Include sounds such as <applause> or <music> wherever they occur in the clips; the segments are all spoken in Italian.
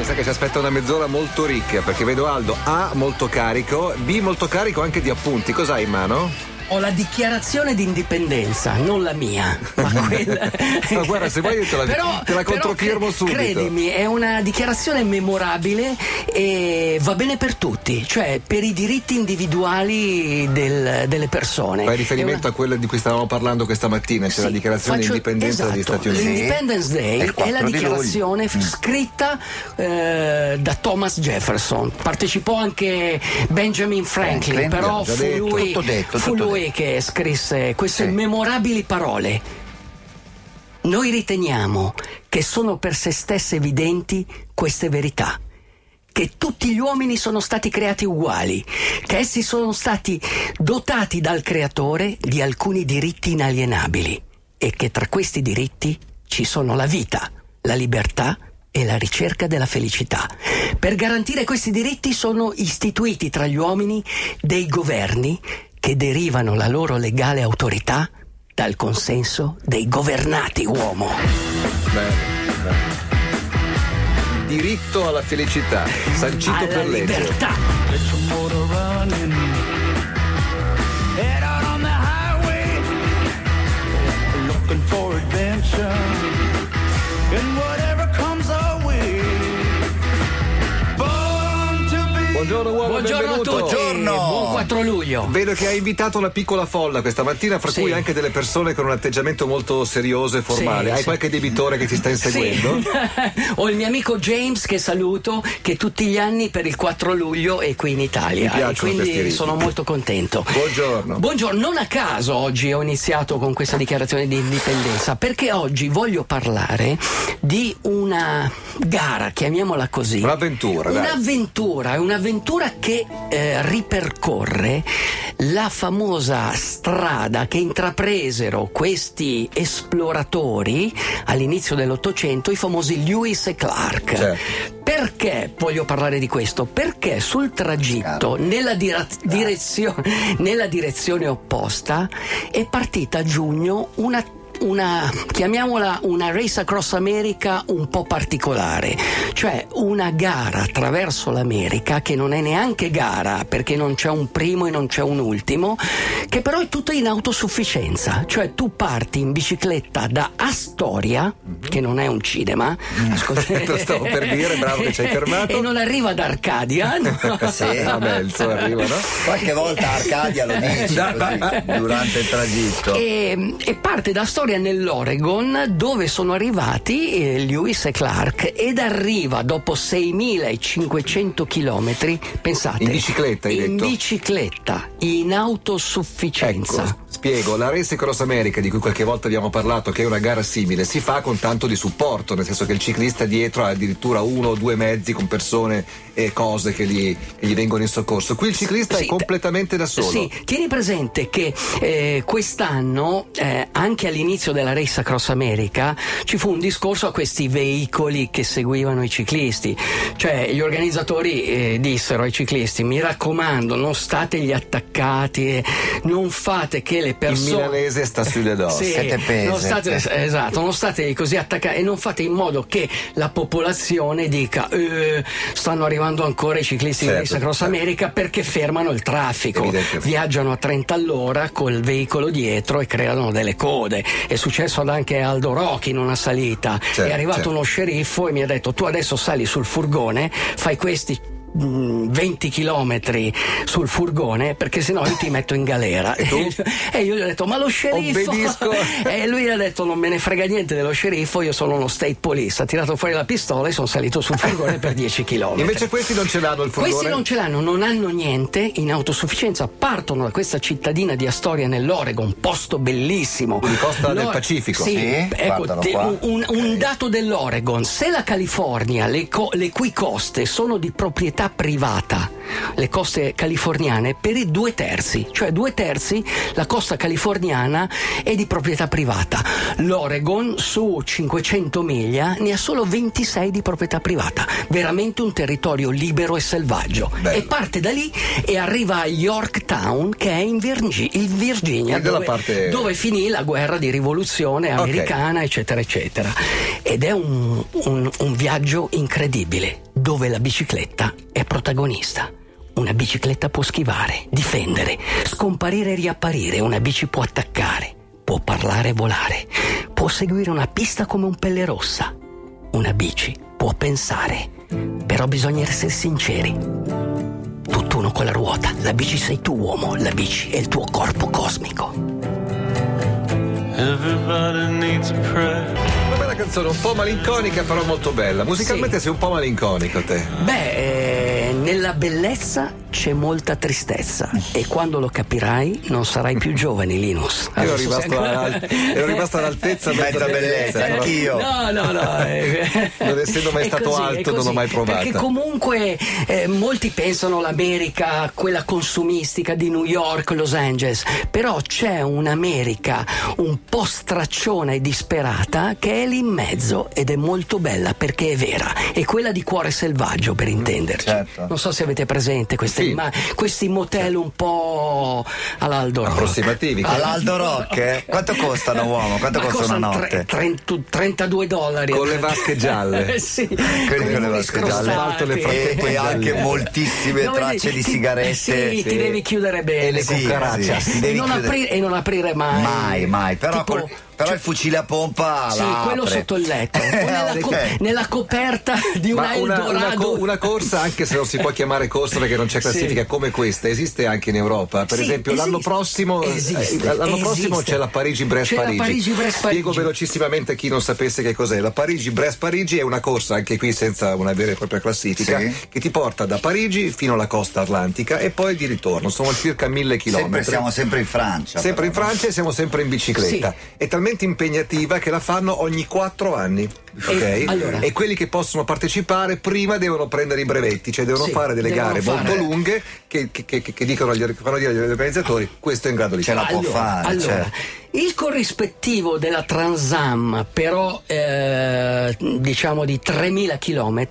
mi sa che ci aspetta una mezz'ora molto ricca perché vedo Aldo A molto carico, B molto carico anche di appunti. Cos'hai in mano? Ho la dichiarazione di indipendenza, non la mia, ma <laughs> quella. no, guarda, se vuoi io te la, però, te la controfirmo però, subito. Credimi, è una dichiarazione memorabile e va bene per tutti, cioè per i diritti individuali del, delle persone. Fai riferimento una... a quello di cui stavamo parlando questa mattina, cioè sì, la dichiarazione faccio... di indipendenza esatto, degli Stati Uniti. L'Independence Day è, è la dichiarazione mm. scritta eh, da Thomas Jefferson. Partecipò anche Benjamin Franklin, Franklin però fu detto, lui, tutto detto, fu tutto lui detto. che scrisse queste sì. memorabili parole. Noi riteniamo che sono per se stesse evidenti queste verità. Che tutti gli uomini sono stati creati uguali, che essi sono stati dotati dal Creatore di alcuni diritti inalienabili e che tra questi diritti ci sono la vita, la libertà e la ricerca della felicità. Per garantire questi diritti sono istituiti tra gli uomini dei governi che derivano la loro legale autorità dal consenso dei governati uomo. Bene, bene. Diritto alla felicità, sancito alla per legge. libertà. Buongiorno uomo, Buongiorno a benvenuto. tutti. Buon 4 luglio. Vedo che hai invitato una piccola folla questa mattina, fra Sì. cui anche delle persone con un atteggiamento molto serioso e formale. Sì, hai sì. qualche debitore che ti sta inseguendo? Sì. <laughs> Ho il mio amico James che saluto, che tutti gli anni per il 4 luglio è qui in Italia. Mi piacciono e quindi sono molto contento. Buongiorno. Buongiorno, non a caso oggi ho iniziato con questa dichiarazione di indipendenza, perché oggi voglio parlare di una gara, chiamiamola così. Un'avventura. Un'avventura, è un'avventura che eh, ripercorre la famosa strada che intrapresero questi esploratori all'inizio dell'Ottocento, i famosi Lewis e Clark. Certo. Perché voglio parlare di questo? Perché sul tragitto, nella, dira- direzione, nella direzione opposta, è partita a giugno una una, chiamiamola una race across America un po' particolare, cioè una gara attraverso l'America che non è neanche gara perché non c'è un primo e non c'è un ultimo, che però è tutta in autosufficienza, cioè tu parti in bicicletta da Astoria, che non è un cinema, <laughs> lo stavo per dire, bravo che ci hai fermato. <laughs> e non arriva da Arcadia, <laughs> no? Sì. Vabbè, il suo arriva, no? Qualche volta Arcadia lo dici così, durante il tragitto. E, e parte da storia nell'Oregon dove sono arrivati eh, Lewis e Clark ed arriva dopo 6.500 km, pensate, In bicicletta, in detto? bicicletta, in autosufficienza. Ecco, spiego, la Race Cross America di cui qualche volta abbiamo parlato, che è una gara simile, si fa con tanto di supporto, nel senso che il ciclista dietro ha addirittura uno o due mezzi con persone e cose che gli, che gli vengono in soccorso. Qui il ciclista Sì, è completamente da solo. Sì, tieni presente che eh, quest'anno, eh, anche all'inizio della Race Across America, ci fu un discorso a questi veicoli che seguivano i ciclisti. Cioè, gli organizzatori eh, dissero ai ciclisti: mi raccomando, non stategli attaccati, eh, non fate che le Il persone. milanese sta sulle dosse. Sì, Siete pese. non state, esatto, non state così attaccati e non fate in modo che la popolazione dica "Eh, stanno arrivando ancora i ciclisti di Certo, Race Across certo. America perché fermano il traffico, viaggiano a 30 all'ora col veicolo dietro e creano delle code. È successo anche Aldo Rocchi in una salita, Certo, è arrivato certo. uno sceriffo e mi ha detto tu adesso sali sul furgone, fai questi 20 km sul furgone perché sennò io ti metto in galera. E <laughs> e io gli ho detto ma lo sceriffo? Obbedisco. <laughs> e lui ha detto non me ne frega niente dello sceriffo io sono uno state police. Ha tirato fuori la pistola e sono salito sul furgone per <laughs> 10 km Invece questi non ce l'hanno il furgone. questi non ce l'hanno, non hanno niente in autosufficienza, partono da questa cittadina di Astoria nell'Oregon, posto bellissimo. Quindi costa del L'Ore- Pacifico. Sì, Sì, ecco, te- un, un- un dato dell'Oregon, se la California, le, co- le cui coste sono di proprietà privata, le coste californiane, per i due terzi, cioè due terzi la costa californiana è di proprietà privata. L'Oregon su 500 miglia ne ha solo 26 di proprietà privata, veramente un territorio libero e selvaggio. Bello. E parte da lì e arriva a Yorktown che è in Virgi- in Virginia, dove, parte- dove finì la guerra di rivoluzione americana, eccetera, eccetera. Ed è un, un- un viaggio incredibile. Dove la bicicletta è protagonista. Una bicicletta può schivare, difendere, scomparire e riapparire, una bici può attaccare, può parlare e volare, può seguire una pista come un pelle rossa. Una bici può pensare, però bisogna essere sinceri. Tutt'uno con la ruota, la bici sei tu uomo, la bici è il tuo corpo cosmico. Everybody needs a prayer canzone un po' malinconica, però molto bella. Musicalmente sì. sei un po' malinconico te. Beh, eh, nella bellezza c'è molta tristezza e quando lo capirai non sarai più giovane, Linus. Io ero rimasto, all- <laughs> ero rimasto all'altezza mezza bellezza, eh, anch'io. No, no, no. Eh. non essendo mai stato così, alto, non ho mai provato. Perché comunque eh, molti pensano l'America, quella consumistica di New York, Los Angeles, però c'è un'America un po' stracciona e disperata che è lì in mezzo ed è molto bella perché è vera. È quella di cuore selvaggio, per intenderci. Certo. Non so se avete presente queste, sì. ma, questi motel un po' all'Aldo Rock. Approssimativi. All'Aldo Rock? Eh? <laughs> Quanto costano, uomo? Quanto costa una notte? Tre, 32 dollari. Con le vasche gialle. <laughs> sì. Quelli con le vasche gialle. E, e anche moltissime no, tracce di sigarette. Sì, sì, ti devi chiudere bene. E le sì, cucaracce. Sì, e, non aprire, e non aprire mai. Mai, mai. Però tipo, col però il fucile a pompa sì, quello sotto il letto. <laughs> Nella, co- nella coperta di una, una, una, co- una, corsa anche se non si può chiamare corsa perché non c'è classifica sì. come questa esiste anche in Europa. Per sì, esempio esiste. l'anno prossimo esiste. Eh, l'anno prossimo c'è la Parigi-Brest-Parigi spiego velocissimamente a chi non sapesse che cos'è. La Parigi-Brest-Parigi è una corsa anche qui senza una vera e propria classifica che ti porta da Parigi fino alla costa atlantica e poi di ritorno. Sono circa mille chilometri. Siamo sempre in Francia sempre in Francia e siamo sempre in bicicletta. È talmente talmente impegnativa che la fanno ogni quattro anni. Okay? E, allora. e, quelli che possono partecipare prima devono prendere i brevetti, cioè devono sì, fare delle gare fare... molto lunghe che, che, che, che dicono agli, fanno dire agli organizzatori questo è in grado di Ce la può allora, fare. Allora, cioè. Il corrispettivo della Transam, però eh, diciamo di 3000 km,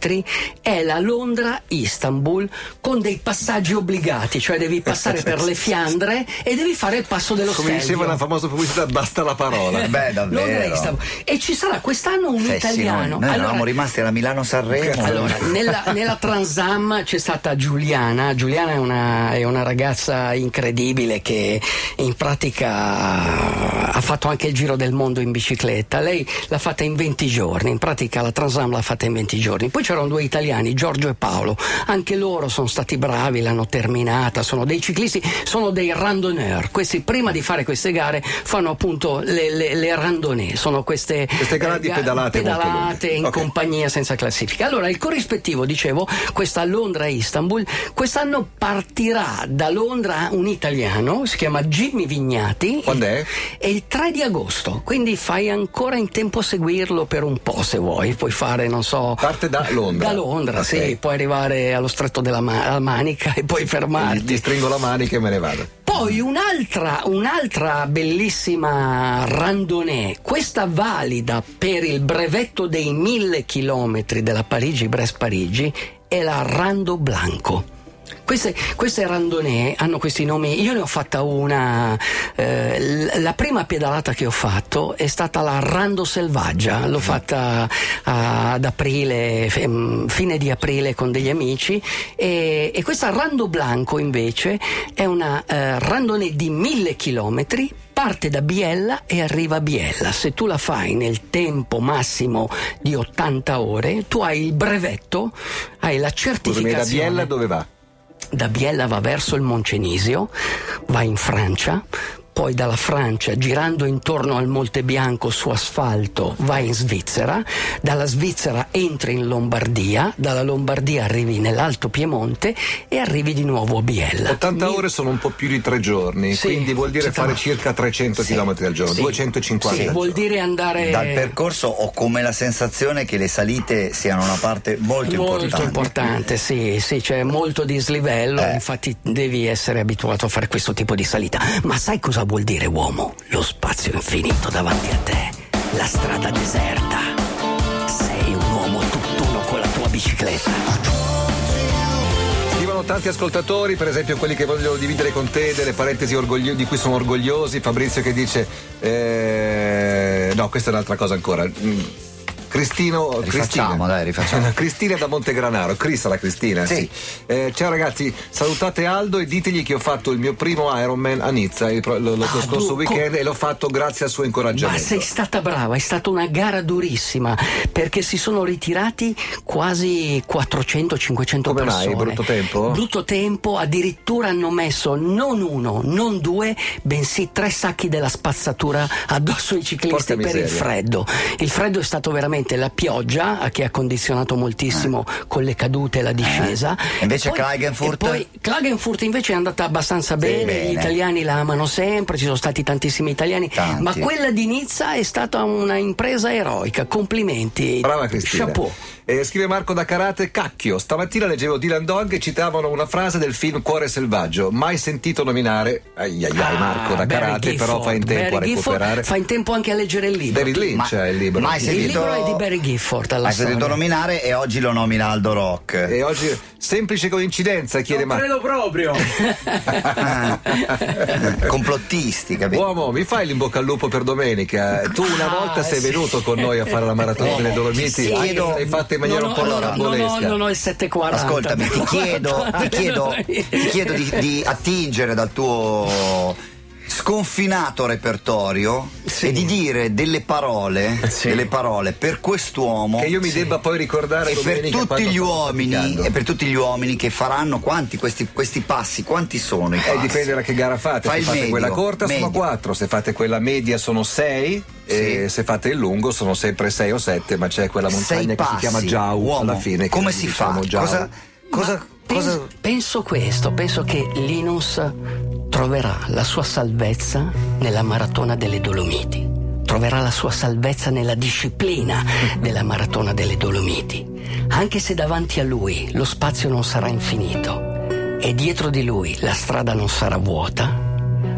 è la Londra-Istanbul con dei passaggi obbligati, cioè devi passare <laughs> per le Fiandre e devi fare il passo dello Come Stelvio. diceva la famosa pubblicità, basta la parola. <laughs> Beh, davvero. E ci sarà quest'anno un sì, italiano. Noi, noi allora, eravamo rimasti alla Milano-Sanremo. Allora, nella, nella, Transam c'è stata Giuliana. Giuliana è una, è una ragazza incredibile che in pratica ha fatto anche il giro del mondo in bicicletta. Lei l'ha fatta in 20 giorni, in pratica la Transam l'ha fatta in 20 giorni. Poi c'erano due italiani, Giorgio e Paolo. Anche loro sono stati bravi, l'hanno terminata, sono dei ciclisti, sono dei randonneur. Questi prima di fare queste gare fanno appunto le, le, le randonnée, sono queste, queste grandi eh, pedalate, pedalate in okay. compagnia senza classifica. Allora il corrispettivo, dicevo, questa Londra-Istanbul, quest'anno partirà da Londra un italiano, si chiama Jimmy Vignati. Quando è? È il 3 di agosto, quindi fai ancora in tempo a seguirlo per un po' se vuoi, puoi fare, non so... Parte da Londra. Da Londra, okay. sì, puoi arrivare allo stretto della ma- manica e poi fermarti. Ti stringo la manica e me ne vado. Poi un'altra, un'altra bellissima randonnée, questa valida per il brevetto dei mille chilometri della Parigi-Brest-Parigi, è la Rando Blanco. Queste, queste randonnée hanno questi nomi, io ne ho fatta una, eh, la prima pedalata che ho fatto è stata la Rando Selvaggia, l'ho fatta ad aprile, fine di aprile con degli amici e, e questa Rando Blanco invece è una eh, randonnée di mille chilometri parte da Biella e arriva a Biella. Se tu la fai nel tempo massimo di 80 ore, tu hai il brevetto, hai la certificazione. Scusami, da Biella dove va? Da Biella va verso il Moncenisio, va in Francia, poi dalla Francia, girando intorno al Monte Bianco su asfalto, vai in Svizzera, dalla Svizzera entri in Lombardia, dalla Lombardia arrivi nell'Alto Piemonte e arrivi di nuovo a Biella. 80 Mi... ore sono un po' più di tre giorni, sì, quindi vuol dire fare circa 300 sì, km al giorno, sì, 250 sì, vuol dire andare... Dal percorso ho come la sensazione che le salite siano una parte molto, molto importante. importante, sì, sì, c'è molto dislivello, eh. infatti devi essere abituato a fare questo tipo di salita. Ma sai cosa vuol dire uomo? Lo spazio infinito davanti a te, la strada deserta. Sei un uomo tutt'uno con la tua bicicletta. Tanti ascoltatori, per esempio quelli che vogliono dividere con te delle parentesi orgoglio- di cui sono orgogliosi. Fabrizio che dice: eh, No, questa è un'altra cosa ancora. Cristino, rifacciamo, Cristina. dai, rifacciamo. <laughs> Cristina da Montegranaro, Crista la Cristina. Sì. sì. Eh, ciao ragazzi, salutate Aldo e ditegli che ho fatto il mio primo Ironman a Nizza il, lo, lo ah, scorso tu, weekend e l'ho fatto grazie al suo incoraggiamento. Ma sei stata brava, è stata una gara durissima perché si sono ritirati quasi 400-500 Come persone. Mai, brutto tempo? Brutto tempo, addirittura hanno messo non uno, non due, bensì tre sacchi della spazzatura addosso ai ciclisti per il freddo. Il freddo è stato veramente la pioggia che ha condizionato moltissimo eh. con le cadute e la discesa. Eh. Invece Klagenfurt? Poi Klagenfurt invece è andata abbastanza bene, bene, gli italiani la amano sempre, ci sono stati tantissimi italiani, Tanti. ma quella di Nizza è stata una impresa eroica, complimenti. Brava Cristina. Chapeau. Eh, scrive Marco da Karate, cacchio, stamattina leggevo Dylan Dog e citavano una frase del film Cuore selvaggio, mai sentito nominare, ai ai ai Marco da Karate, Gifford, però fa in tempo Barry a recuperare. Gifford, fa in tempo anche a leggere il libro. David Lynch Ma, è il libro. Mai il libro è di Barry Gifford. Hai sentito nominare e oggi lo nomina Aldo Rock. E oggi semplice coincidenza, chiede Non credo proprio. <laughs> Complottisti, capito? Uomo, mi fai l'in bocca al lupo per domenica? Tu una Ah, volta sei sì. venuto con noi a fare la maratona delle Dolomiti, Sì, se l'hai fatta in maniera non un po' ho, rocambolesca. non ho il 740. Ascoltami, ti chiedo, <laughs> ti chiedo, <laughs> ti chiedo di, di attingere dal tuo sconfinato repertorio Sì. e di dire delle parole, Sì. delle parole per quest'uomo Che io mi debba poi ricordare e per tutti gli uomini e per tutti gli uomini che faranno quanti questi, questi passi quanti sono i passi Eh, dipende da che gara fate. Fai se fate medio, quella corta sono medio. 4, se fate quella media sono 6 e Sì. se fate il lungo sono sempre 6 o 7, ma c'è quella montagna che si chiama Jau uomo, alla fine. che come si diciamo fa Jau. cosa cosa, Penso, cosa penso questo, penso che Linus troverà la sua salvezza nella maratona delle Dolomiti. Troverà la sua salvezza nella disciplina della maratona delle Dolomiti. Anche se davanti a lui lo spazio non sarà infinito e dietro di lui la strada non sarà vuota,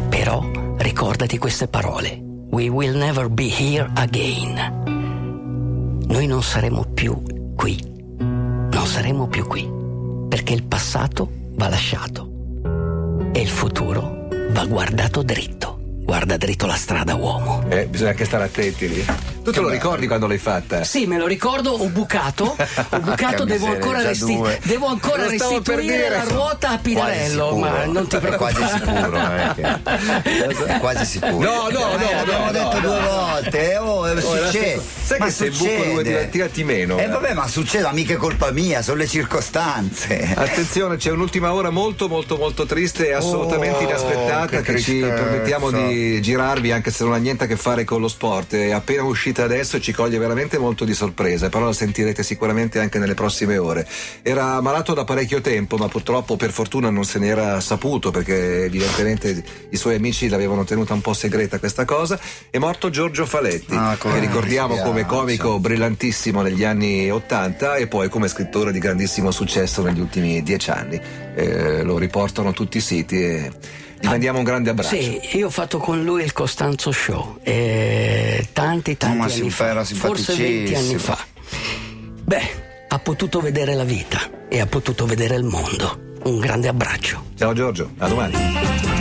però ricordati queste parole. We will never be here again. Noi non saremo più qui. Non saremo più qui perché il passato va lasciato e il futuro va guardato dritto. Guarda dritto la strada, uomo. Eh, bisogna anche stare attenti lì. Tu te lo ricordi quando l'hai fatta? Sì, me lo ricordo, ho bucato, <laughs> ho bucato, devo miseria, ancora, resti- devo ancora restituire la ruota a Pidarello, Quasi ma non ti preoccupare. quasi sicuro eh, <laughs> quasi sicuro No, no, no, Eh, l'abbiamo no, detto no, due no. volte oh, eh, Oh, succede sai ma che se buco due tira- tirati meno, eh eh. vabbè ma succede mica è colpa mia sono le circostanze Attenzione, c'è un'ultima ora molto molto molto triste e assolutamente Oh, inaspettata che che, ci permettiamo di girarvi anche se non ha niente a che fare con lo sport. È appena uscita adesso ci coglie veramente molto di sorpresa, però la sentirete sicuramente anche nelle prossime ore. Era malato da parecchio tempo, ma purtroppo per fortuna non se n'era saputo perché evidentemente i suoi amici l'avevano tenuta un po' segreta questa cosa. È morto Giorgio Faletti, Ah, che ricordiamo come comico brillantissimo negli anni 80 e poi come scrittore di grandissimo successo negli ultimi dieci anni. Eh, lo riportano tutti i siti e gli mandiamo un grande abbraccio. Sì, io ho fatto con lui il Costanzo Show eh, tanti tanti ma anni fa, forse 20 anni fa. Beh, ha potuto vedere la vita e ha potuto vedere il mondo. Un grande abbraccio. Ciao Giorgio, a domani.